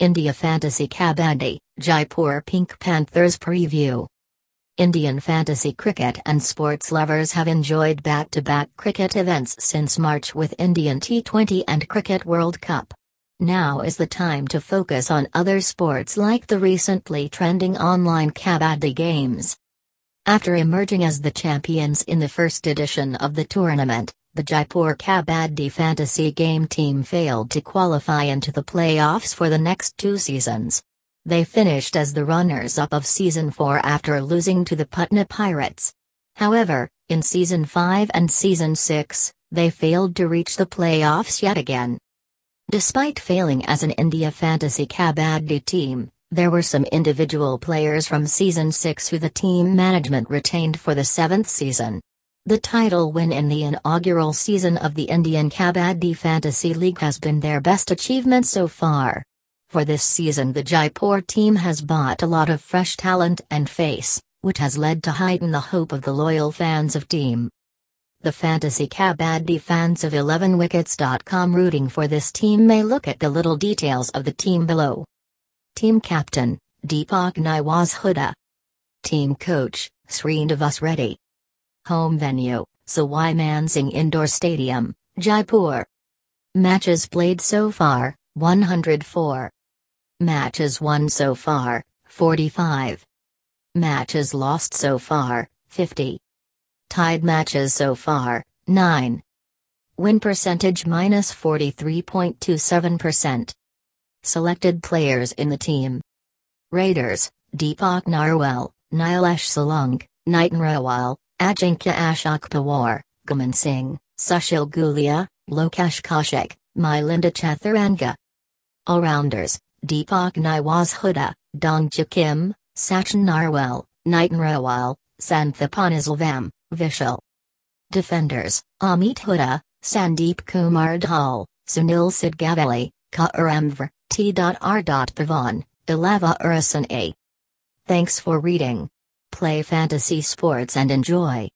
India Fantasy Kabaddi, Jaipur Pink Panthers Preview. Indian fantasy cricket and sports lovers have enjoyed back to back cricket events since March with Indian T20 and Cricket World Cup. Now is the time to focus on other sports like the recently trending online Kabaddi games. After emerging as the champions in the first edition of the tournament, the Jaipur Kabaddi fantasy game team failed to qualify into the playoffs for the next two seasons. They finished as the runners-up of Season 4 after losing to the Patna Pirates. However, in Season 5 and Season 6, they failed to reach the playoffs yet again. Despite failing as an India Fantasy Kabaddi team, there were some individual players from Season 6 who the team management retained for the seventh season. The title win in the inaugural season of the Indian Kabaddi Fantasy League has been their best achievement so far. For this season, the Jaipur team has bought a lot of fresh talent and face, which has led to heighten the hope of the loyal fans of team. The Fantasy Kabaddi fans of 11wickets.com rooting for this team may look at the little details of the team below. Team Captain, Deepak Niwas Hooda. Team Coach, Srinivas Reddy. Home venue, Sawai Mansingh Indoor Stadium, Jaipur. Matches played so far, 104. Matches won so far, 45. Matches lost so far, 50. Tied matches so far, 9. Win percentage minus 43.27%. Selected players in the team. Raiders, Deepak Narwal, Nilesh Solanki, Nitin Rawal, Ajinkya Ashok Pawar, Guman Singh, Sushil Gulia, Lokesh Kaushik, Milinda Chaturanga. All-rounders, Deepak Niwas Hooda, Dongja Kim, Sachin Narwal, Nitin Rawal, Santhapana Selvam, Vishal. Defenders, Amit Hooda, Sandeep Kumar Dhal, Sunil Sidgavali, Kauramvr, T.R. Pavan, Ilava Urasan A. Thanks for reading. Play fantasy sports and enjoy.